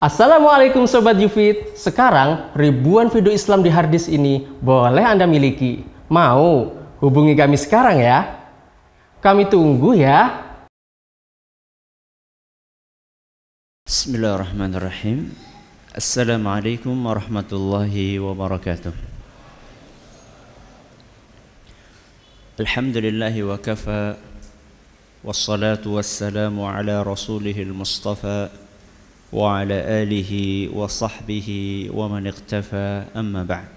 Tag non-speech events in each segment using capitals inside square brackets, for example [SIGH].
Assalamualaikum Sobat Yufit. Sekarang ribuan video Islam di harddisk ini boleh Anda miliki. Mau? Hubungi kami sekarang ya? Kami tunggu ya. Bismillahirrahmanirrahim. Assalamualaikum warahmatullahi wabarakatuh. Alhamdulillahi wa kafa. Wassalatu wassalamu ala rasulihil mustafa وعلى آله وصحبه ومن اقتفى أما بعد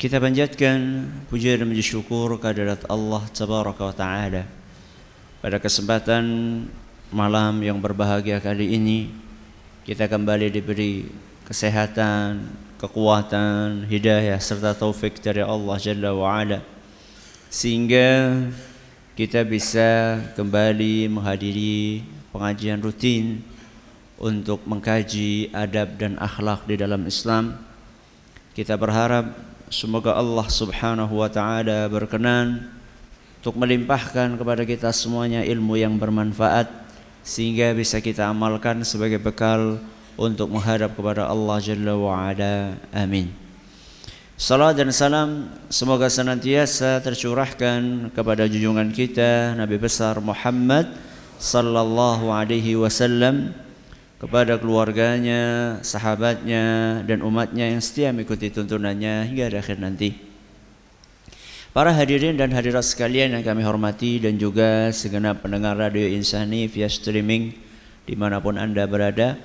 Kita panjatkan puja dan puji syukur kehadirat Allah Tabaraka wa Ta'ala Pada kesempatan malam yang berbahagia kali ini Kita kembali diberi kesehatan, kekuatan, hidayah serta taufik dari Allah Jalla wa Ala Sehingga kita bisa kembali menghadiri pengajian rutin untuk mengkaji adab dan akhlak di dalam Islam. Kita berharap semoga Allah Subhanahu wa taala berkenan untuk melimpahkan kepada kita semuanya ilmu yang bermanfaat sehingga bisa kita amalkan sebagai bekal untuk menghadap kepada Allah Jalla wa ala. Amin. Salam dan salam semoga senantiasa tercurahkan kepada junjungan kita Nabi besar Muhammad sallallahu alaihi wasallam kepada keluarganya, sahabatnya, dan umatnya yang setia mengikuti tuntunannya hingga akhir nanti. Para hadirin dan hadirat sekalian yang kami hormati dan juga segenap pendengar radio Insani via streaming di mana pun anda berada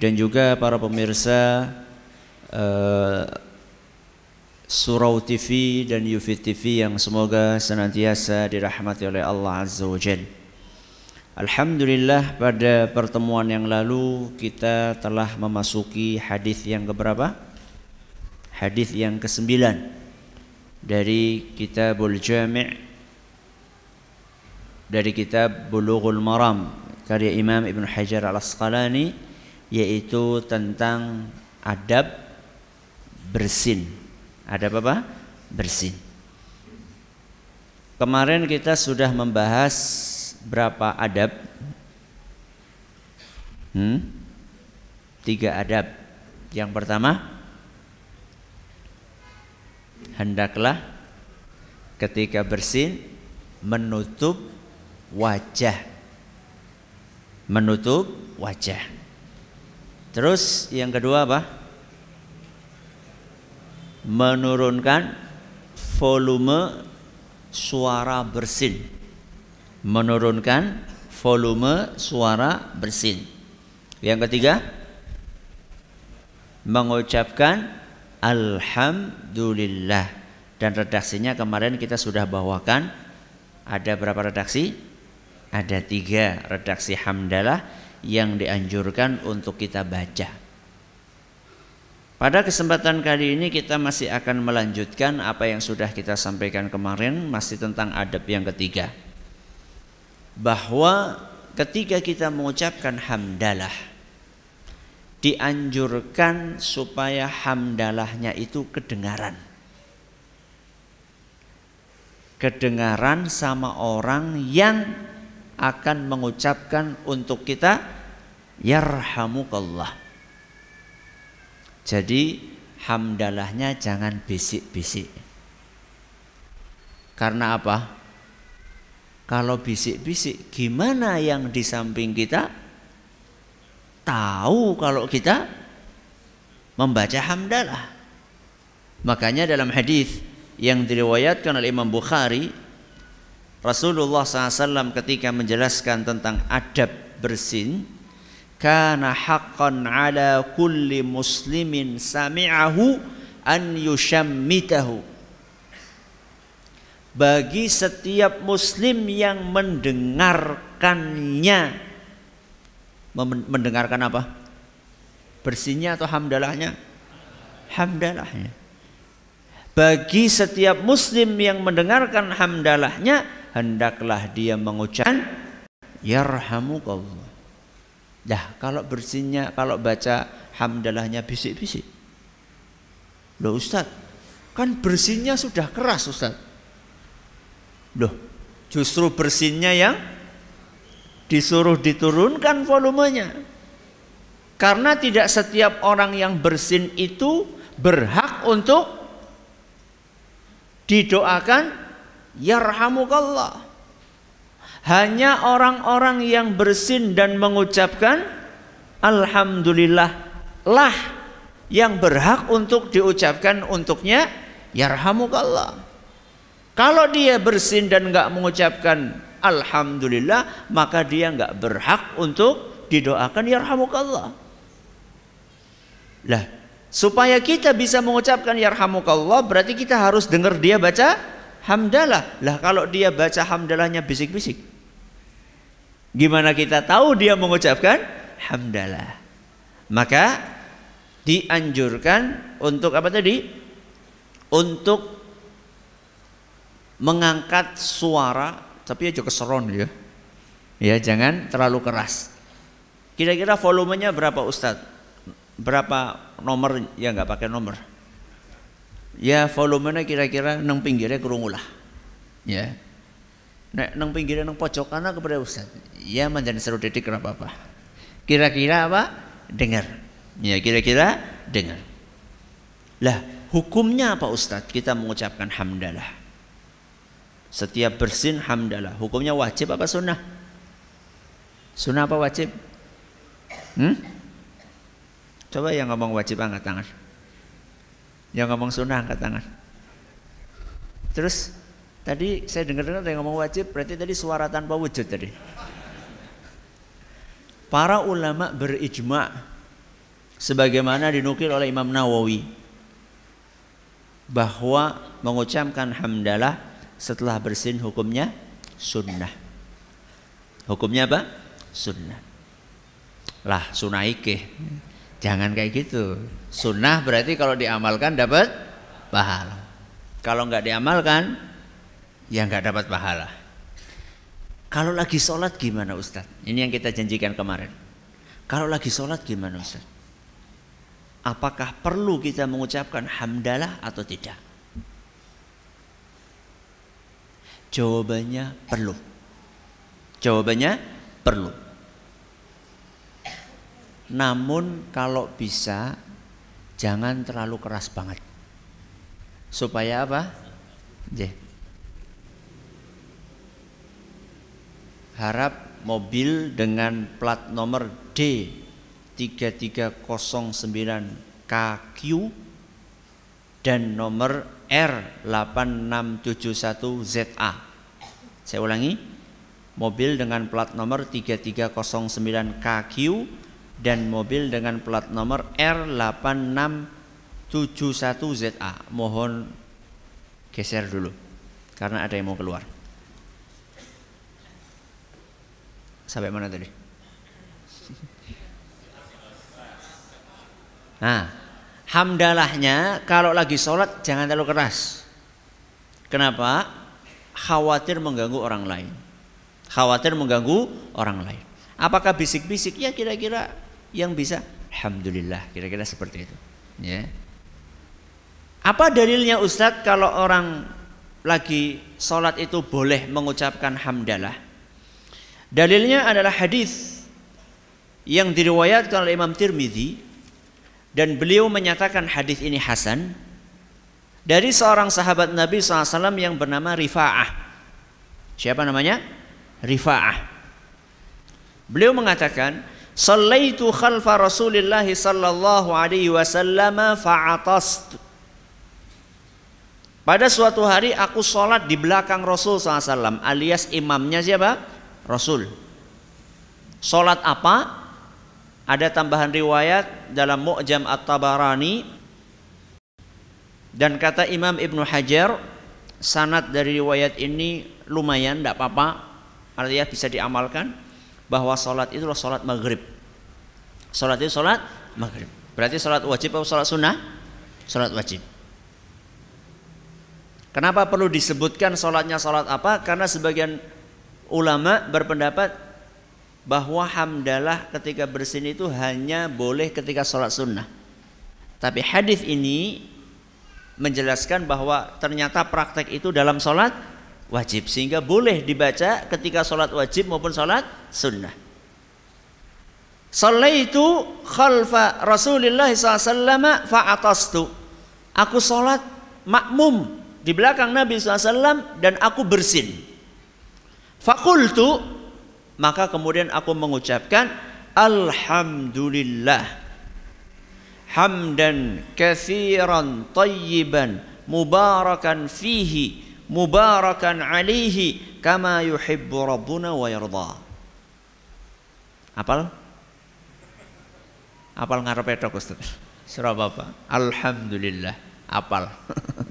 dan juga para pemirsa uh, Surau TV dan Yufi TV yang semoga senantiasa dirahmati oleh Allah Azza wa Jalla. Alhamdulillah pada pertemuan yang lalu kita telah memasuki hadis yang keberapa? Hadis yang kesembilan dari Kitabul Jami' dari kitab Bulughul Maram karya Imam Ibn Hajar Al-Asqalani yaitu tentang adab bersin. Adab apa? Bersin. Kemarin kita sudah membahas berapa adab? Hmm? Tiga adab. Yang pertama, hendaklah ketika bersin menutup wajah. Menutup wajah. Terus yang kedua apa? Menurunkan volume suara bersin menurunkan volume suara bersin. Yang ketiga, mengucapkan alhamdulillah dan redaksinya kemarin kita sudah bawakan ada berapa redaksi? Ada tiga redaksi hamdalah yang dianjurkan untuk kita baca. Pada kesempatan kali ini kita masih akan melanjutkan apa yang sudah kita sampaikan kemarin masih tentang adab yang ketiga bahwa ketika kita mengucapkan hamdalah dianjurkan supaya hamdalahnya itu kedengaran. Kedengaran sama orang yang akan mengucapkan untuk kita yarhamukallah. Jadi hamdalahnya jangan bisik-bisik. Karena apa? Kalau bisik-bisik, gimana yang di samping kita tahu kalau kita membaca hamdalah? Makanya dalam hadis yang diriwayatkan oleh Imam Bukhari, Rasulullah SAW ketika menjelaskan tentang adab bersin, kana haqqan ala kulli muslimin sami'ahu an yushammitahu bagi setiap muslim yang mendengarkannya. Mendengarkan apa? Bersihnya atau hamdalahnya? Hamdalahnya. Bagi setiap muslim yang mendengarkan hamdalahnya hendaklah dia mengucapkan yarhamukallah. Dah kalau bersihnya kalau baca hamdalahnya bisik-bisik. Loh Ustaz kan bersihnya sudah keras Ustaz Loh, justru bersinnya yang disuruh diturunkan volumenya. Karena tidak setiap orang yang bersin itu berhak untuk didoakan yarhamukallah. Hanya orang-orang yang bersin dan mengucapkan alhamdulillah lah yang berhak untuk diucapkan untuknya yarhamukallah. Kalau dia bersin dan nggak mengucapkan alhamdulillah, maka dia nggak berhak untuk didoakan yarhamukallah. Lah, supaya kita bisa mengucapkan yarhamukallah berarti kita harus dengar dia baca hamdalah. Lah kalau dia baca hamdalahnya bisik-bisik. Gimana kita tahu dia mengucapkan hamdalah? Maka dianjurkan untuk apa tadi? Untuk mengangkat suara tapi aja keseron ya. Ya, jangan terlalu keras. Kira-kira volumenya berapa Ustadz? Berapa nomor ya nggak pakai nomor? Ya volumenya kira-kira neng pinggirnya kerungulah. Ya. Nek neng pinggirnya neng pojok kanan kepada Ustadz. Ya menjadi seru detik kenapa apa? Kira-kira apa? Dengar. Ya kira-kira dengar. Lah hukumnya apa Ustadz? Kita mengucapkan hamdalah. Setiap bersin hamdalah. Hukumnya wajib apa sunnah? Sunnah apa wajib? Hmm? Coba yang ngomong wajib angkat tangan. Yang ngomong sunnah angkat tangan. Terus tadi saya dengar-dengar yang ngomong wajib berarti tadi suara tanpa wujud tadi. Para ulama berijma sebagaimana dinukil oleh Imam Nawawi bahwa mengucapkan hamdalah setelah bersin hukumnya sunnah. Hukumnya apa? Sunnah. Lah sunnah ike. Jangan kayak gitu. Sunnah berarti kalau diamalkan dapat pahala. Kalau nggak diamalkan, ya nggak dapat pahala. Kalau lagi sholat gimana Ustaz? Ini yang kita janjikan kemarin. Kalau lagi sholat gimana Ustaz? Apakah perlu kita mengucapkan hamdalah atau tidak? Jawabannya perlu. Jawabannya perlu. Namun kalau bisa jangan terlalu keras banget. Supaya apa? J. Harap mobil dengan plat nomor D 3309KQ dan nomor R8671ZA. Saya ulangi, mobil dengan plat nomor 3309KQ dan mobil dengan plat nomor R8671ZA. Mohon geser dulu karena ada yang mau keluar. Sampai mana tadi? [LAUGHS] Nah, hamdalahnya kalau lagi sholat jangan terlalu keras. Kenapa? Khawatir mengganggu orang lain. Khawatir mengganggu orang lain. Apakah bisik-bisik? Ya kira-kira yang bisa. Alhamdulillah, kira-kira seperti itu. Ya. Apa dalilnya Ustadz kalau orang lagi sholat itu boleh mengucapkan hamdalah? Dalilnya adalah hadis yang diriwayatkan oleh Imam Tirmidzi dan beliau menyatakan hadis ini hasan dari seorang sahabat Nabi SAW yang bernama Rifa'ah. Siapa namanya? Rifa'ah. Beliau mengatakan, "Sallaitu khalfa Rasulillah sallallahu alaihi wasallam fa'atast." Pada suatu hari aku sholat di belakang Rasul SAW alias imamnya siapa? Rasul. Sholat apa? Ada tambahan riwayat dalam Mu'jam At-Tabarani. Dan kata Imam Ibnu Hajar sanad dari riwayat ini lumayan tidak apa-apa. Artinya bisa diamalkan bahwa sholat itu sholat maghrib. Sholat itu sholat maghrib. Berarti sholat wajib atau sholat sunnah? Sholat wajib. Kenapa perlu disebutkan sholatnya sholat apa? Karena sebagian ulama berpendapat bahwa hamdalah ketika bersin itu hanya boleh ketika sholat sunnah. Tapi hadis ini menjelaskan bahwa ternyata praktek itu dalam sholat wajib sehingga boleh dibaca ketika sholat wajib maupun sholat sunnah. Sallaitu khalfa Rasulullah SAW fa'atastu. Aku sholat makmum di belakang Nabi SAW dan aku bersin. Fakultu maka kemudian aku mengucapkan Alhamdulillah hamdan kathiran tayyiban mubarakan fihi mubarakan alihi kama yuhibbu rabbuna wa yarda. Apal? Apal ngarepe tok Ustaz. Surah Bapak. Alhamdulillah. Apal. [LAUGHS]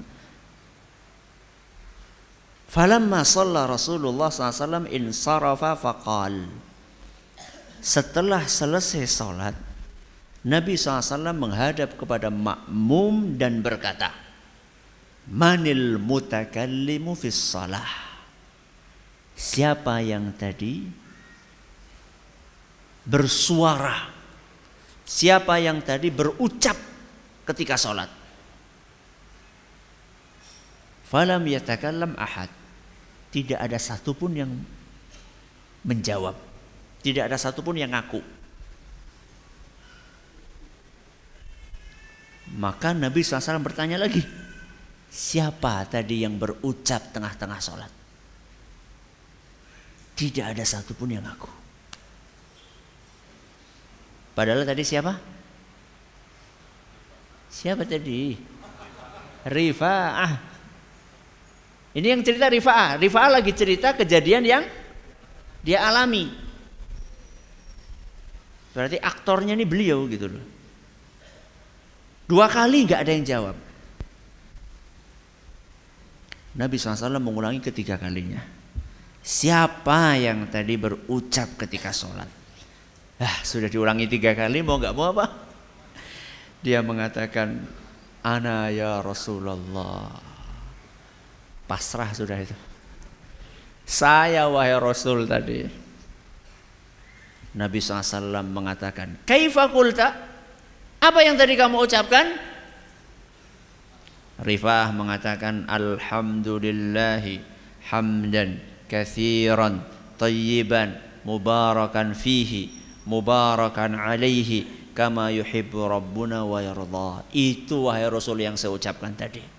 Falamma shalla Rasulullah SAW insarafa faqal. Setelah selesai salat, Nabi SAW menghadap kepada makmum dan berkata, Manil mutakallimu fis salah. Siapa yang tadi bersuara? Siapa yang tadi berucap ketika sholat? Falam yatakallam ahad. Tidak ada satupun yang menjawab. Tidak ada satupun yang ngaku. Maka Nabi SAW bertanya lagi, Siapa tadi yang berucap tengah-tengah sholat? Tidak ada satupun yang aku. Padahal tadi siapa? Siapa tadi? Rifa'ah. Ini yang cerita Rifa'ah. Rifa'ah lagi cerita kejadian yang dia alami. Berarti aktornya ini beliau gitu loh. Dua kali nggak ada yang jawab. Nabi SAW mengulangi ketiga kalinya. Siapa yang tadi berucap ketika sholat? Ah, sudah diulangi tiga kali, mau nggak mau apa? Dia mengatakan, Ana ya Rasulullah. Pasrah sudah itu. Saya wahai Rasul tadi. Nabi SAW mengatakan, Kaifa kulta? Apa yang tadi kamu ucapkan? Rifah mengatakan Alhamdulillahi hamdan kathiran tayyiban mubarakan fihi mubarakan alaihi kama yuhibbu rabbuna wa yarda itu wahai Rasul yang saya ucapkan tadi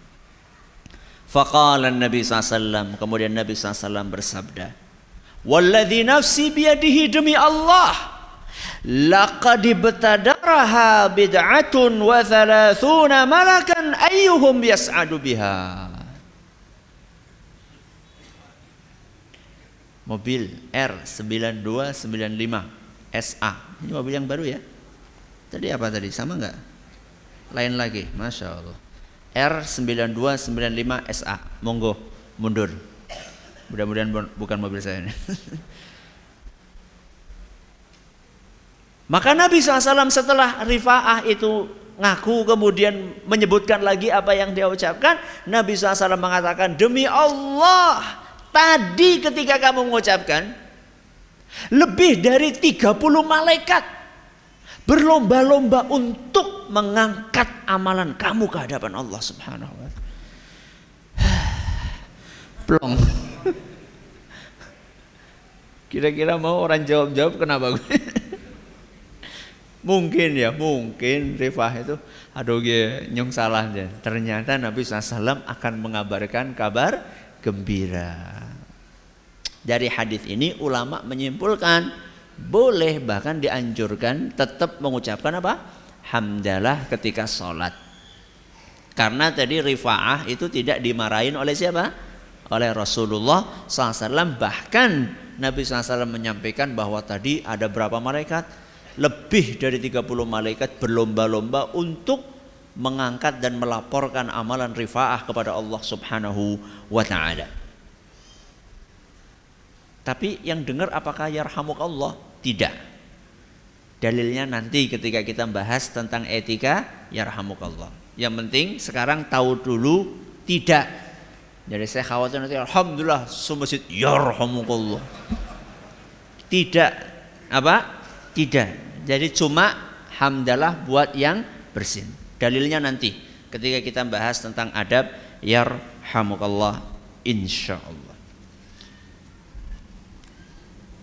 Faqala Nabi SAW kemudian Nabi SAW bersabda Walladhi nafsi biyadihi demi Allah laqad ibtadaraha bid'atun wa thalathuna malakan ayyuhum yas'adu biha. Mobil R9295 SA ini mobil yang baru ya? Tadi apa tadi? Sama nggak? Lain lagi. Masya Allah R9295 SA monggo mundur mudah-mudahan bukan mobil saya ini [LAUGHS] Maka Nabi SAW setelah Rifa'ah itu ngaku kemudian menyebutkan lagi apa yang dia ucapkan. Nabi SAW mengatakan demi Allah tadi ketika kamu mengucapkan lebih dari 30 malaikat berlomba-lomba untuk mengangkat amalan kamu ke hadapan Allah Subhanahu wa taala. [SIGHS] [LAUGHS] Kira-kira mau orang jawab-jawab kenapa gue? [LAUGHS] Mungkin ya, mungkin Rifah itu aduh gue nyung salah aja. Ternyata Nabi SAW akan mengabarkan kabar gembira. Dari hadis ini ulama menyimpulkan boleh bahkan dianjurkan tetap mengucapkan apa? Hamdalah ketika sholat. Karena tadi Rifa'ah itu tidak dimarahin oleh siapa? Oleh Rasulullah SAW. Bahkan Nabi SAW menyampaikan bahwa tadi ada berapa malaikat? lebih dari 30 malaikat berlomba-lomba untuk mengangkat dan melaporkan amalan rifaah kepada Allah Subhanahu wa taala. Tapi yang dengar apakah yarhamuk Allah? Tidak. Dalilnya nanti ketika kita bahas tentang etika yarhamuk Allah. Yang penting sekarang tahu dulu tidak. Jadi saya khawatir nanti alhamdulillah semasjid yarhamukallah. Tidak apa? Tidak. Jadi cuma hamdalah buat yang bersin. Dalilnya nanti ketika kita bahas tentang adab yarhamukallah insyaallah.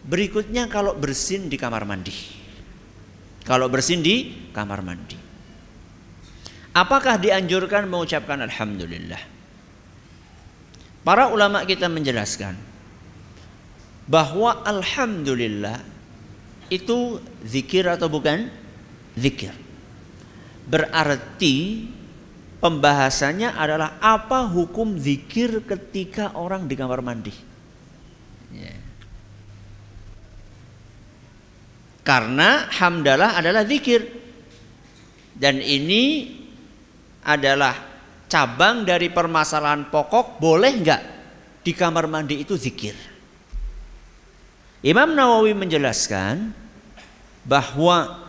Berikutnya kalau bersin di kamar mandi. Kalau bersin di kamar mandi. Apakah dianjurkan mengucapkan alhamdulillah? Para ulama kita menjelaskan bahwa alhamdulillah itu zikir atau bukan? Zikir. Berarti pembahasannya adalah apa hukum zikir ketika orang di kamar mandi. Yeah. Karena hamdalah adalah zikir. Dan ini adalah cabang dari permasalahan pokok boleh nggak di kamar mandi itu zikir. Imam Nawawi menjelaskan bahwa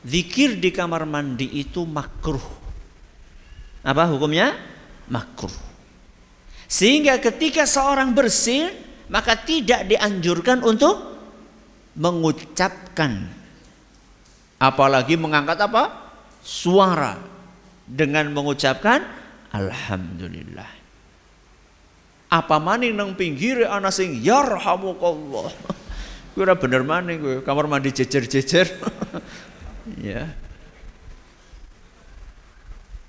zikir di kamar mandi itu makruh. Apa hukumnya? Makruh. Sehingga ketika seorang bersih maka tidak dianjurkan untuk mengucapkan apalagi mengangkat apa? suara dengan mengucapkan alhamdulillah. Apa maning nang pinggir ana sing yarhamukallah. [LAUGHS] Kuwi ora bener maning kowe, kamar mandi jejer-jejer. [LAUGHS] ya.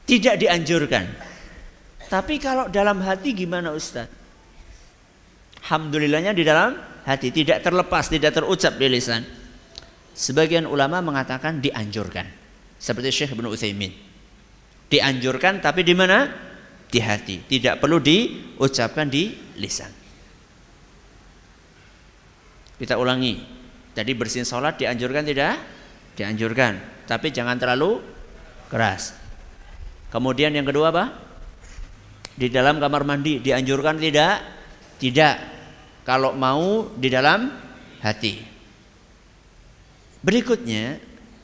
Tidak dianjurkan. Tapi kalau dalam hati gimana Ustaz? Alhamdulillahnya di dalam hati tidak terlepas, tidak terucap di lisan. Sebagian ulama mengatakan dianjurkan. Seperti Syekh Ibnu Utsaimin. Dianjurkan tapi di mana? Di hati. Tidak perlu diucapkan di lisan. Kita ulangi. Jadi bersin sholat dianjurkan tidak? Dianjurkan. Tapi jangan terlalu keras. Kemudian yang kedua apa? Di dalam kamar mandi dianjurkan tidak? Tidak. Kalau mau di dalam hati. Berikutnya,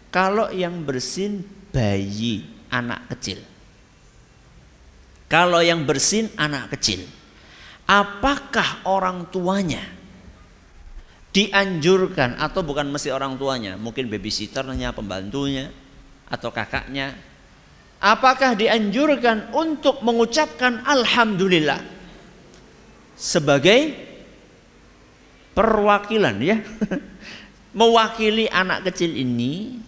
kalau yang bersin bayi anak kecil. Kalau yang bersin anak kecil, apakah orang tuanya dianjurkan atau bukan mesti orang tuanya, mungkin babysitternya, pembantunya atau kakaknya, apakah dianjurkan untuk mengucapkan alhamdulillah sebagai perwakilan ya [LAUGHS] mewakili anak kecil ini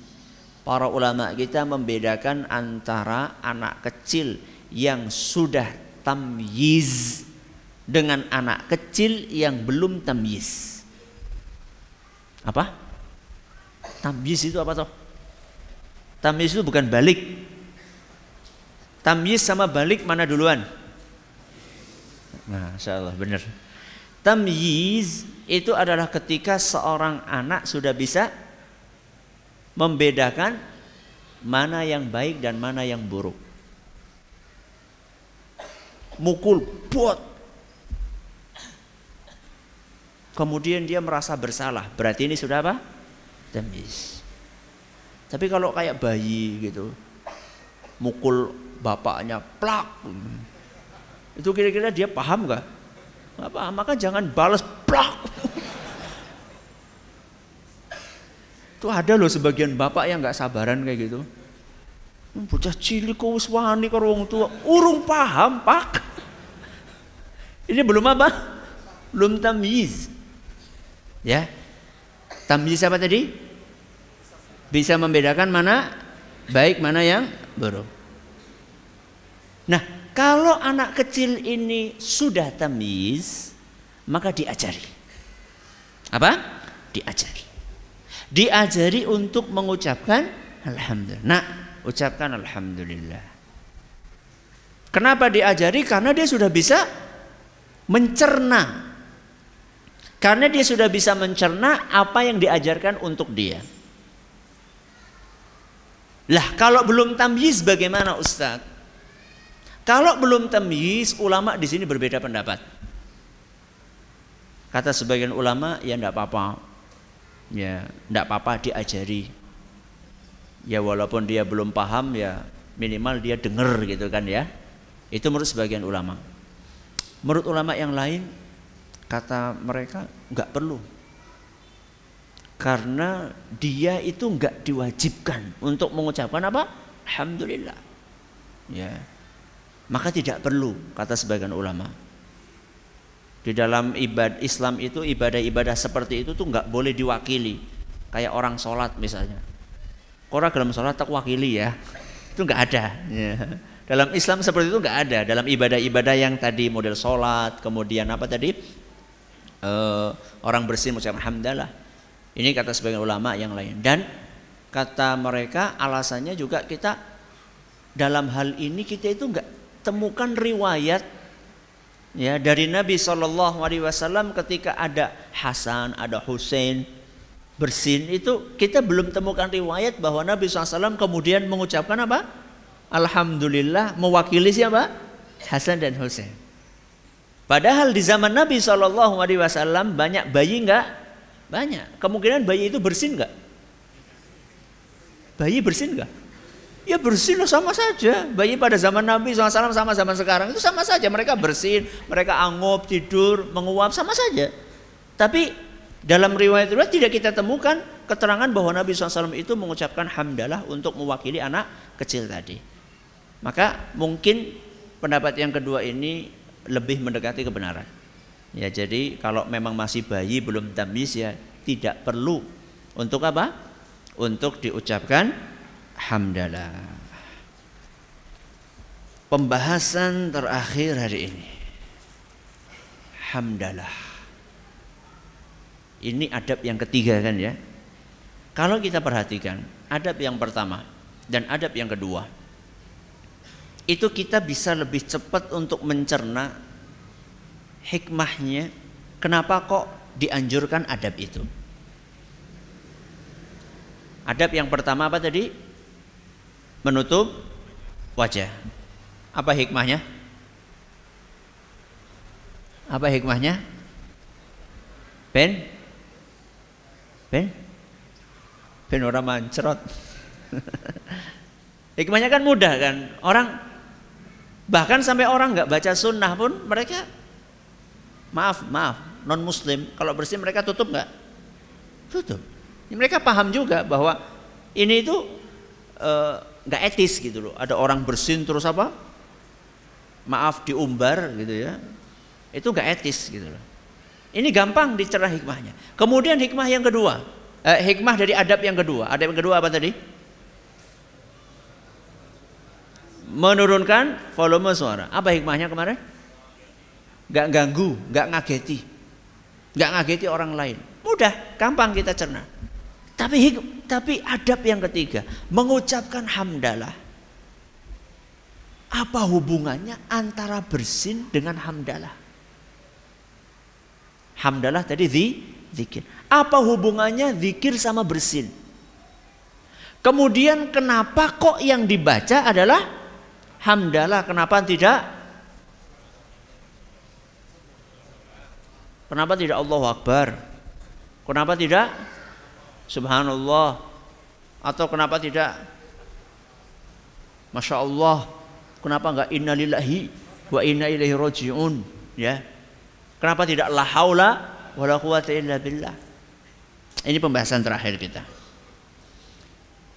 para ulama kita membedakan antara anak kecil yang sudah tamyiz dengan anak kecil yang belum tamyiz. Apa? Tamyiz itu apa toh? Tamyiz itu bukan balik. Tamyiz sama balik mana duluan? Nah, Allah benar. Tamyiz itu adalah ketika seorang anak sudah bisa membedakan mana yang baik dan mana yang buruk. Mukul, buat. Kemudian dia merasa bersalah. Berarti ini sudah apa? Temis. Tapi kalau kayak bayi gitu, mukul bapaknya plak. Itu kira-kira dia paham gak? Paham, maka jangan balas plak. Itu ada loh sebagian bapak yang nggak sabaran kayak gitu. Hmm, bocah cilik kok wani karo tua, urung paham, Pak. Ini belum apa? Belum tamyiz. Ya. Tamyiz apa tadi? Bisa membedakan mana baik mana yang buruk. Nah, kalau anak kecil ini sudah tamyiz, maka diajari. Apa? Diajari diajari untuk mengucapkan alhamdulillah. Nah, ucapkan alhamdulillah. Kenapa diajari? Karena dia sudah bisa mencerna. Karena dia sudah bisa mencerna apa yang diajarkan untuk dia. Lah, kalau belum tamyiz bagaimana Ustaz? Kalau belum tamyiz, ulama di sini berbeda pendapat. Kata sebagian ulama, ya enggak apa-apa. Ya tidak apa-apa diajari. Ya walaupun dia belum paham ya minimal dia dengar gitu kan ya. Itu menurut sebagian ulama. Menurut ulama yang lain kata mereka nggak perlu. Karena dia itu nggak diwajibkan untuk mengucapkan apa? Alhamdulillah. Ya maka tidak perlu kata sebagian ulama di dalam ibadah Islam itu ibadah-ibadah seperti itu tuh nggak boleh diwakili. Kayak orang sholat misalnya. Orang dalam sholat tak wakili ya. [LAUGHS] Itu nggak ada. Ya. Dalam Islam seperti itu nggak ada. Dalam ibadah-ibadah yang tadi model sholat, kemudian apa tadi uh, orang bersih mengucapkan hamdalah. Ini kata sebagian ulama yang lain. Dan kata mereka alasannya juga kita dalam hal ini kita itu nggak temukan riwayat ya dari Nabi Shallallahu Alaihi Wasallam ketika ada Hasan, ada Hussein bersin itu kita belum temukan riwayat bahwa Nabi SAW kemudian mengucapkan apa? Alhamdulillah mewakili siapa? Hasan dan Hussein. Padahal di zaman Nabi Shallallahu Alaihi Wasallam banyak bayi enggak? Banyak. Kemungkinan bayi itu bersin enggak? Bayi bersin enggak? Ya bersin sama saja. Bayi pada zaman Nabi SAW sama zaman sekarang itu sama saja. Mereka bersin, mereka anggap, tidur, menguap sama saja. Tapi dalam riwayat-riwayat tidak kita temukan keterangan bahwa Nabi SAW itu mengucapkan hamdalah untuk mewakili anak kecil tadi. Maka mungkin pendapat yang kedua ini lebih mendekati kebenaran. Ya, jadi kalau memang masih bayi belum tamis ya tidak perlu untuk apa? Untuk diucapkan hamdalah. Pembahasan terakhir hari ini. Hamdalah. Ini adab yang ketiga kan ya. Kalau kita perhatikan, adab yang pertama dan adab yang kedua itu kita bisa lebih cepat untuk mencerna hikmahnya kenapa kok dianjurkan adab itu. Adab yang pertama apa tadi? Menutup wajah. Apa hikmahnya? Apa hikmahnya? Ben? Ben? Ben orang mancrot. [LAUGHS] Hikmahnya kan mudah kan. Orang Bahkan sampai orang nggak baca sunnah pun mereka maaf maaf non muslim kalau bersih mereka tutup nggak? Tutup. Mereka paham juga bahwa ini itu eh, nggak etis gitu loh. Ada orang bersin terus apa? Maaf diumbar gitu ya. Itu nggak etis gitu loh. Ini gampang dicerah hikmahnya. Kemudian hikmah yang kedua, eh, hikmah dari adab yang kedua. Adab yang kedua apa tadi? menurunkan volume suara. Apa hikmahnya kemarin? Gak ganggu, gak ngageti. Gak ngageti orang lain. Mudah, gampang kita cerna. Tapi tapi adab yang ketiga, mengucapkan hamdalah. Apa hubungannya antara bersin dengan hamdalah? Hamdalah tadi di zikir. Apa hubungannya zikir sama bersin? Kemudian kenapa kok yang dibaca adalah hamdalah kenapa tidak kenapa tidak Allah Akbar kenapa tidak subhanallah. Atau kenapa tidak? Masya Allah kenapa enggak? Innalillahi wa inna ilaihi rajiun. Ya. Kenapa tidak? La haula wala quwata illa billah. Ini pembahasan terakhir kita.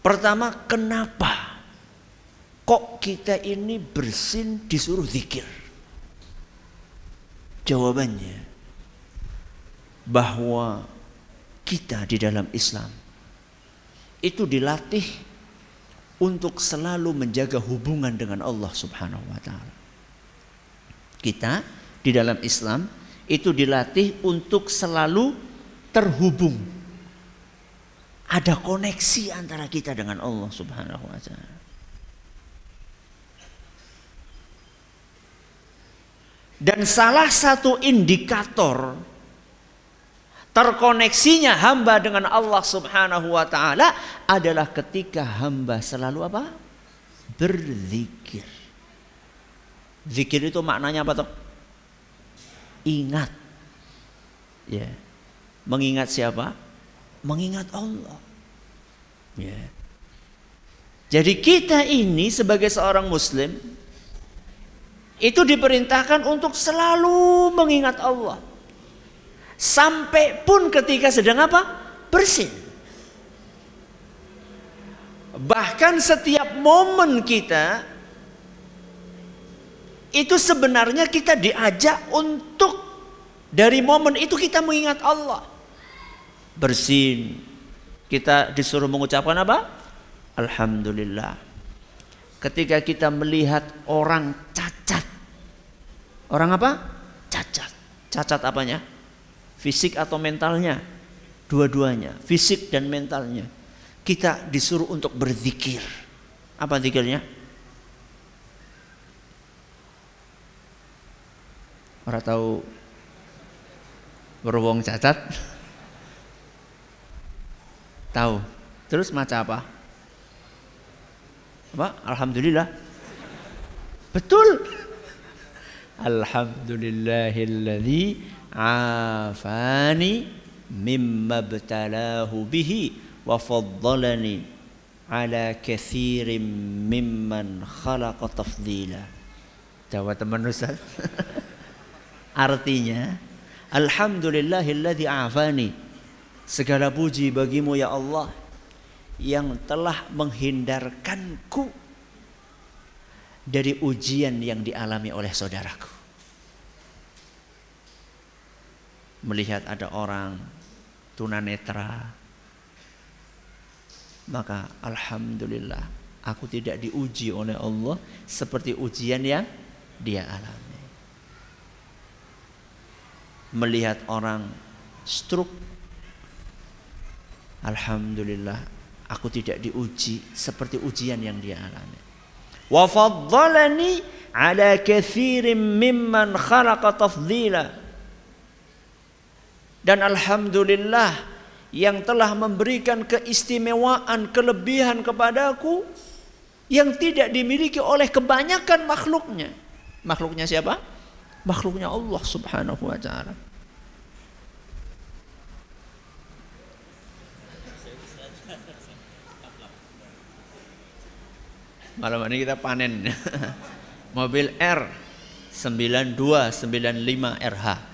Pertama kenapa Kok kita ini bersin disuruh zikir? Jawabannya bahwa kita di dalam Islam itu dilatih untuk selalu menjaga hubungan dengan Allah Subhanahu wa taala. Kita di dalam Islam itu dilatih untuk selalu terhubung. Ada koneksi antara kita dengan Allah Subhanahu wa taala. Dan salah satu indikator terkoneksinya hamba dengan Allah Subhanahu wa taala adalah ketika hamba selalu apa? berzikir. Zikir itu maknanya apa tuh? Ingat. Ya. Mengingat siapa? Mengingat Allah. Ya. Jadi kita ini sebagai seorang muslim itu diperintahkan untuk selalu mengingat Allah. Sampai pun ketika sedang apa? Bersin. Bahkan setiap momen kita itu sebenarnya kita diajak untuk dari momen itu kita mengingat Allah. Bersin. Kita disuruh mengucapkan apa? Alhamdulillah. Ketika kita melihat orang cacat. Orang apa? Cacat. Cacat apanya? Fisik atau mentalnya? Dua-duanya, fisik dan mentalnya. Kita disuruh untuk berzikir. Apa zikirnya? Orang tahu berwong cacat? Tahu. Terus maca apa? Apa? Alhamdulillah. Betul. Alhamdulillahilladzi afani mimma btalahu bihi wa faddalani ala kathirin mimman khalaqa tafdila. Jawab teman Ustaz. [LAUGHS] Artinya, Alhamdulillahilladzi afani. Segala puji bagimu ya Allah yang telah menghindarkanku dari ujian yang dialami oleh saudaraku. Melihat ada orang tunanetra, maka alhamdulillah aku tidak diuji oleh Allah seperti ujian yang dia alami melihat orang stroke Alhamdulillah aku tidak diuji seperti ujian yang dia alami. Wa faddalani ala kathirin mimman khalaqa tafdila. Dan alhamdulillah yang telah memberikan keistimewaan, kelebihan kepadaku yang tidak dimiliki oleh kebanyakan makhluknya. Makhluknya siapa? makhluknya Allah Subhanahu wa taala. Malam ini kita panen [LAUGHS] mobil R 9295 RH.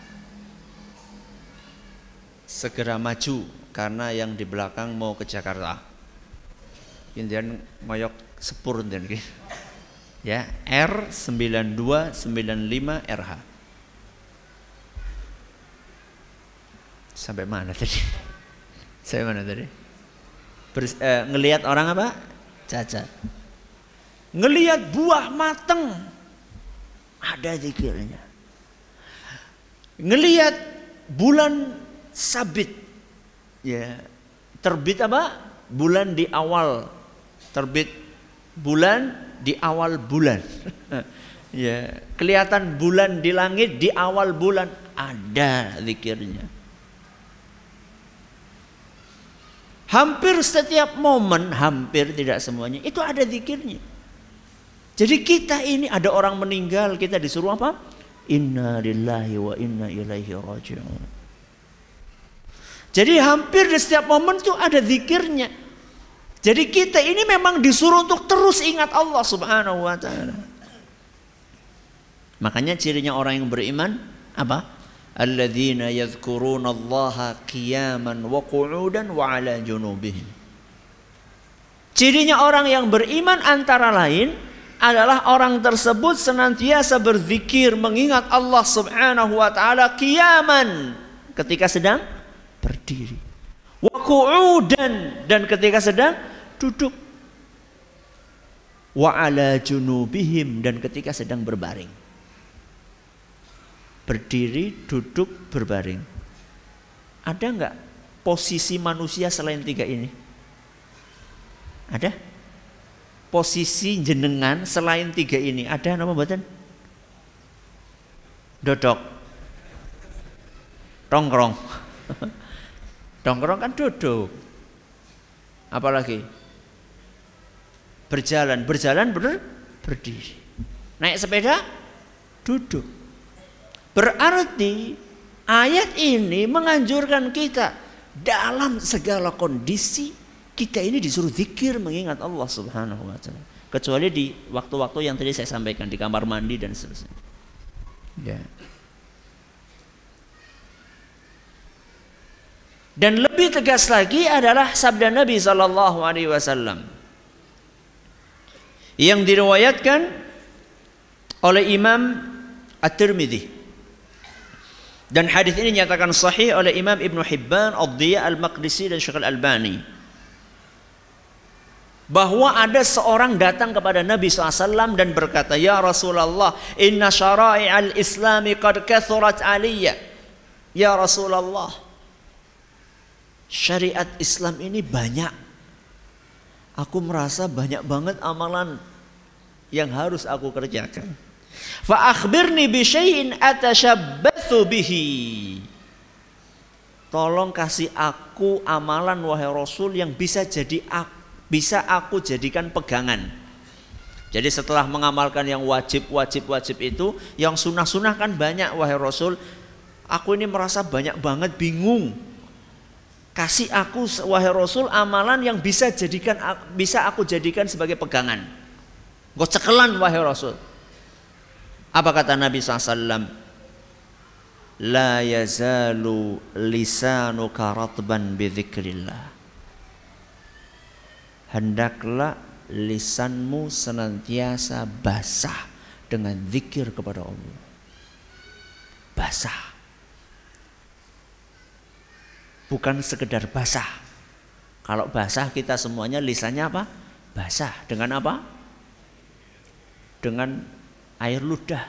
Segera maju karena yang di belakang mau ke Jakarta. Kemudian moyok sepur dan [LAUGHS] ya R9295RH sampai mana tadi? [LAUGHS] Sampai mana tadi? Bers, eh, ngelihat orang apa? Cacat. Ngelihat buah mateng. Ada zikirnya. Ngelihat bulan sabit ya terbit apa bulan di awal terbit bulan di awal bulan. [LAUGHS] ya, kelihatan bulan di langit di awal bulan ada zikirnya. Hampir setiap momen, hampir tidak semuanya itu ada zikirnya. Jadi kita ini ada orang meninggal, kita disuruh apa? Inna lillahi wa inna ilaihi raji'un. Jadi hampir di setiap momen itu ada zikirnya. Jadi kita ini memang disuruh untuk terus ingat Allah Subhanahu wa taala. Makanya cirinya orang yang beriman apa? Alladzina yadhkuruna Allah qiyaman wa qu'udan wa 'ala junubihim. Cirinya orang yang beriman antara lain adalah orang tersebut senantiasa berzikir mengingat Allah Subhanahu wa taala qiyaman ketika sedang berdiri. Wa qu'udan dan ketika sedang duduk. Wa ala junubihim dan ketika sedang berbaring. Berdiri duduk berbaring. Ada nggak posisi manusia selain tiga ini? Ada? Posisi jenengan selain tiga ini ada nama badan dodok. Tongkrong [LAUGHS] tongkrong kan duduk apalagi Berjalan, berjalan ber, berdiri. Naik sepeda, duduk. Berarti ayat ini menganjurkan kita dalam segala kondisi kita ini disuruh zikir mengingat Allah Subhanahu wa taala. Kecuali di waktu-waktu yang tadi saya sampaikan di kamar mandi dan seterusnya. Ya. Dan lebih tegas lagi adalah sabda Nabi Sallallahu Alaihi Wasallam yang diriwayatkan oleh Imam At-Tirmidzi. Dan hadis ini dinyatakan sahih oleh Imam Ibn Hibban, Ad-Diya Al-Maqdisi dan Syekh Al-Albani. bahwa ada seorang datang kepada Nabi SAW dan berkata, Ya Rasulullah, inna syara'i al-islami qad kathurat aliyya. Ya Rasulullah, syariat Islam ini banyak. Aku merasa banyak banget amalan yang harus aku kerjakan. Fa akhbirni bi syai'in atashabbathu bihi. Tolong kasih aku amalan wahai Rasul yang bisa jadi aku bisa aku jadikan pegangan. Jadi setelah mengamalkan yang wajib, wajib, wajib itu, yang sunnah-sunnah kan banyak wahai Rasul. Aku ini merasa banyak banget bingung. Kasih aku wahai Rasul amalan yang bisa jadikan bisa aku jadikan sebagai pegangan. Gue cekelan wahai Rasul. Apa kata Nabi SAW? La yazalu lisanuka ratban bi hendaklah lisanmu senantiasa basah dengan zikir kepada Allah. Basah. Bukan sekedar basah. Kalau basah kita semuanya lisannya apa? Basah. Dengan apa? Dengan air ludah.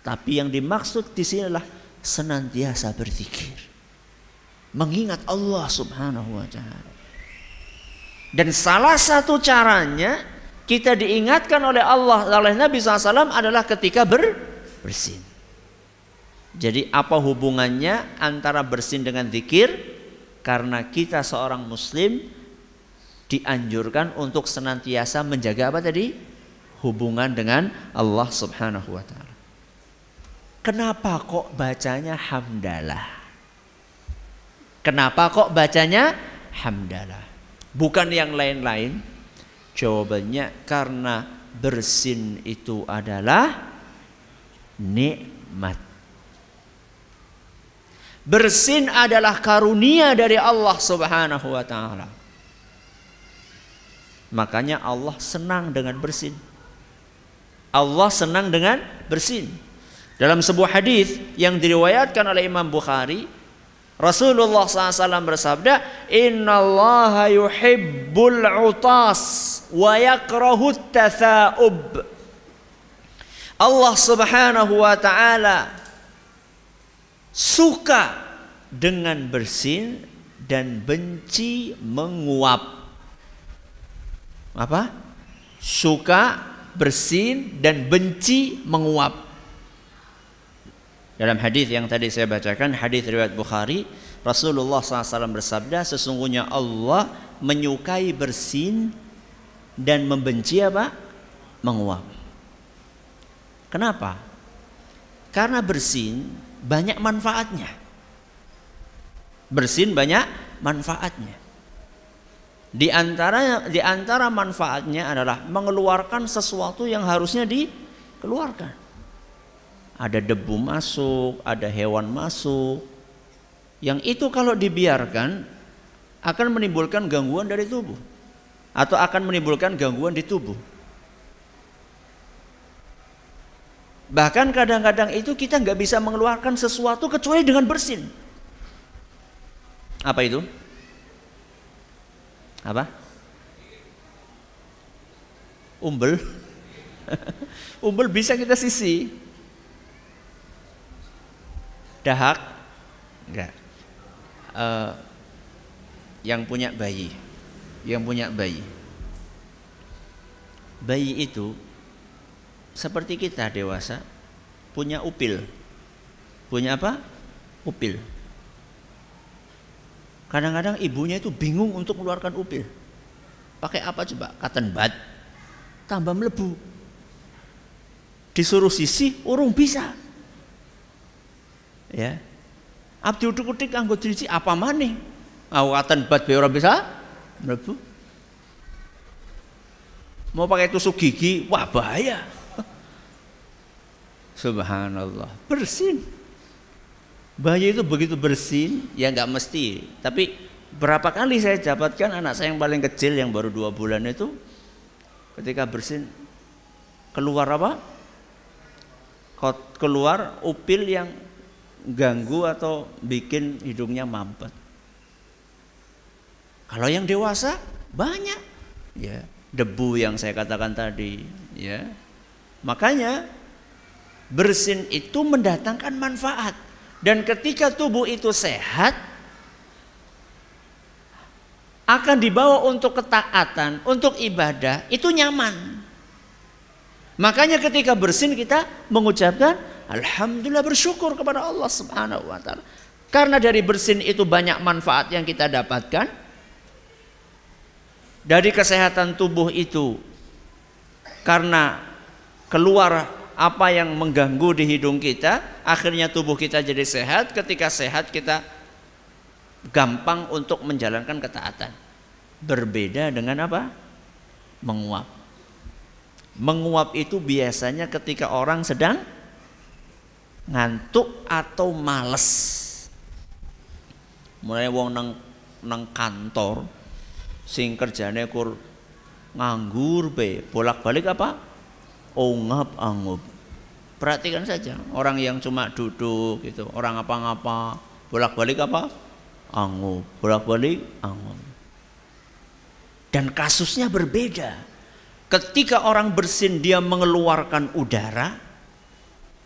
Tapi yang dimaksud di sini adalah senantiasa berzikir. Mengingat Allah Subhanahu wa taala. Dan salah satu caranya kita diingatkan oleh Allah oleh Nabi SAW adalah ketika ber, bersin. Jadi apa hubungannya antara bersin dengan zikir? Karena kita seorang muslim dianjurkan untuk senantiasa menjaga apa tadi? Hubungan dengan Allah Subhanahu wa taala. Kenapa kok bacanya hamdalah? Kenapa kok bacanya hamdalah? bukan yang lain-lain? Jawabannya karena bersin itu adalah nikmat. Bersin adalah karunia dari Allah Subhanahu wa taala. Makanya Allah senang dengan bersin. Allah senang dengan bersin. Dalam sebuah hadis yang diriwayatkan oleh Imam Bukhari, Rasulullah SAW bersabda, Inna Allah yuhibbul utas wa yakrahu tatha'ub. Allah subhanahu wa ta'ala suka dengan bersin dan benci menguap. Apa? Suka, bersin, dan benci menguap. Dalam hadis yang tadi saya bacakan, hadis riwayat Bukhari, Rasulullah SAW bersabda, sesungguhnya Allah menyukai bersin dan membenci apa? Menguap. Kenapa? Karena bersin banyak manfaatnya. Bersin banyak manfaatnya. Di antara di antara manfaatnya adalah mengeluarkan sesuatu yang harusnya dikeluarkan ada debu masuk, ada hewan masuk. Yang itu kalau dibiarkan akan menimbulkan gangguan dari tubuh atau akan menimbulkan gangguan di tubuh. Bahkan kadang-kadang itu kita nggak bisa mengeluarkan sesuatu kecuali dengan bersin. Apa itu? Apa? Umbel. [LAUGHS] Umbel bisa kita sisi, dahak enggak uh, yang punya bayi yang punya bayi bayi itu seperti kita dewasa punya upil. Punya apa? Upil. Kadang-kadang ibunya itu bingung untuk mengeluarkan upil. Pakai apa coba? Cotton bud. Tambah melebu. Disuruh sisi urung bisa. Ya. Abdi udik-udik kanggo driji apa maning awatan bat be ora bisa mlebu mau pakai tusuk gigi wah bahaya subhanallah. Bersin. Bayi itu begitu bersin. Ya nggak mesti. Tapi berapa kali saya dapatkan anak saya yang paling kecil yang baru dua bulan itu ketika bersin keluar apa? Keluar upil yang ganggu atau bikin hidungnya mampet. Kalau yang dewasa banyak. ya debu yang saya katakan tadi ya. Makanya bersin itu mendatangkan manfaat dan ketika tubuh itu sehat akan dibawa untuk ketaatan, untuk ibadah, itu nyaman. Makanya ketika bersin kita mengucapkan alhamdulillah bersyukur kepada Allah Subhanahu wa taala. Karena dari bersin itu banyak manfaat yang kita dapatkan. Dari kesehatan tubuh itu karena keluar apa yang mengganggu di hidung kita, akhirnya tubuh kita jadi sehat. Ketika sehat kita gampang untuk menjalankan ketaatan. Berbeda dengan apa? Menguap. Menguap itu biasanya ketika orang sedang ngantuk atau males. Mulai wong nang nang kantor sing kerjane kur nganggur be, bolak-balik apa? Ongap angup. Perhatikan saja orang yang cuma duduk gitu, orang apa-ngapa, bolak-balik apa? Angup, bolak-balik angup. Dan kasusnya berbeda. Ketika orang bersin dia mengeluarkan udara,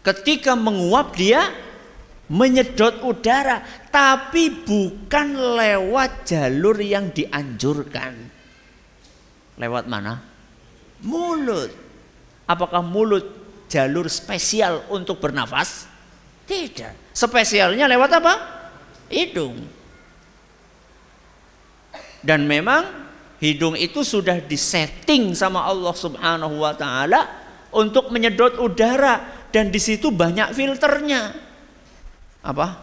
ketika menguap dia menyedot udara, tapi bukan lewat jalur yang dianjurkan. Lewat mana? Mulut. Apakah mulut jalur spesial untuk bernafas? Tidak. Spesialnya lewat apa? Hidung. Dan memang hidung itu sudah disetting sama Allah Subhanahu wa taala untuk menyedot udara dan di situ banyak filternya. Apa?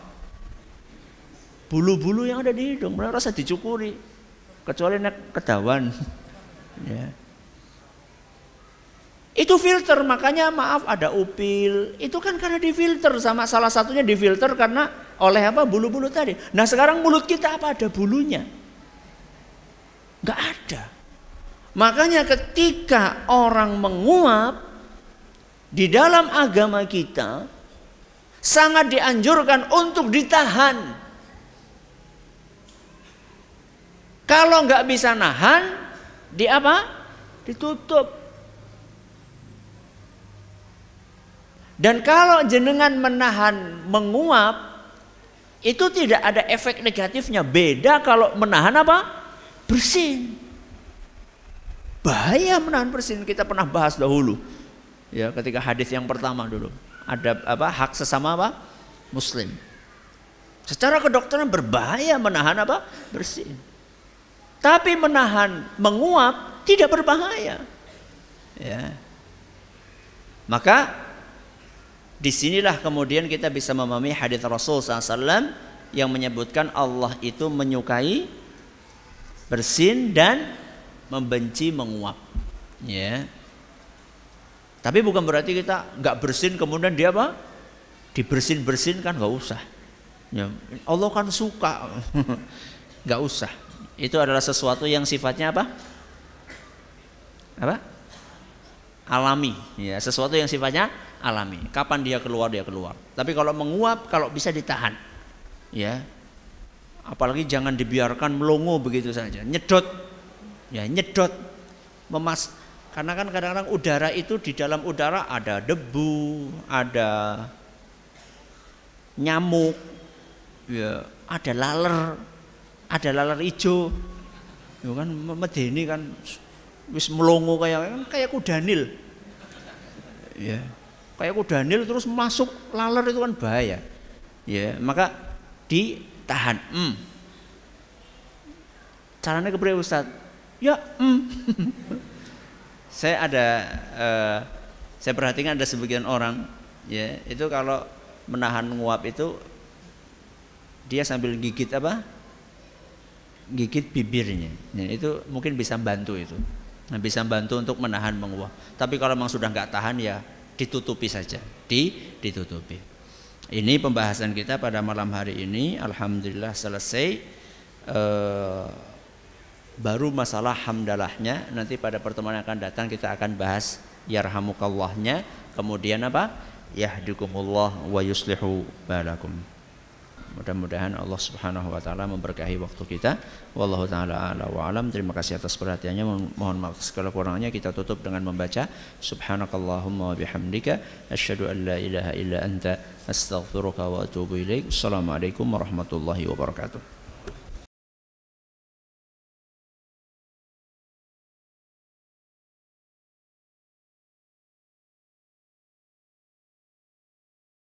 Bulu-bulu yang ada di hidung benar rasa dicukuri. Kecuali nek kedawan. [LAUGHS] ya. Itu filter, makanya maaf ada upil. Itu kan karena difilter sama salah satunya difilter karena oleh apa? Bulu-bulu tadi. Nah, sekarang mulut kita apa ada bulunya? Enggak ada. Makanya ketika orang menguap di dalam agama kita sangat dianjurkan untuk ditahan. Kalau nggak bisa nahan, di apa? Ditutup. Dan kalau jenengan menahan menguap, itu tidak ada efek negatifnya. Beda kalau menahan apa? Bersin. Bahaya menahan bersin. Kita pernah bahas dahulu. Ya, ketika hadis yang pertama dulu. Ada apa? Hak sesama apa? Muslim. Secara kedokteran berbahaya menahan apa? Bersin. Tapi menahan menguap tidak berbahaya. Ya. Maka Di sinilah kemudian kita bisa memahami hadis Rasul SAW yang menyebutkan Allah itu menyukai bersin dan membenci menguap. Ya. Tapi bukan berarti kita nggak bersin kemudian dia apa? Dibersin bersin kan nggak usah. Ya. Allah kan suka, [LAUGHS] nggak usah. Itu adalah sesuatu yang sifatnya apa? Apa? Alami. Ya, sesuatu yang sifatnya alami. Kapan dia keluar dia keluar. Tapi kalau menguap kalau bisa ditahan. Ya. Apalagi jangan dibiarkan melongo begitu saja. Nyedot. Ya, nyedot. Memas karena kan kadang-kadang udara itu di dalam udara ada debu, ada nyamuk, ya, ada laler, ada laler hijau. Ya kan medeni kan wis melongo kayak kan kayak kudanil. Ya kayak kudanil terus masuk laler itu kan bahaya ya maka ditahan hmm. caranya ke Ustaz ya hmm. [LAUGHS] saya ada uh, saya perhatikan ada sebagian orang ya itu kalau menahan nguap itu dia sambil gigit apa gigit bibirnya ya, itu mungkin bisa bantu itu nah, bisa bantu untuk menahan menguap. Tapi kalau memang sudah nggak tahan ya ditutupi saja, di ditutupi. Ini pembahasan kita pada malam hari ini, alhamdulillah selesai. Eh, baru masalah hamdalahnya. Nanti pada pertemuan yang akan datang kita akan bahas yarhamukallahnya kemudian apa? Yahdikumullah wa yuslihu balakum mudah-mudahan Allah Subhanahu wa taala memberkahi waktu kita. Wallahu taala ala wa alam. Terima kasih atas perhatiannya. Mohon maaf segala kurangnya. Kita tutup dengan membaca subhanakallahumma wa bihamdika asyhadu an la ilaha illa anta astaghfiruka wa atubu ilaik. Assalamualaikum warahmatullahi wabarakatuh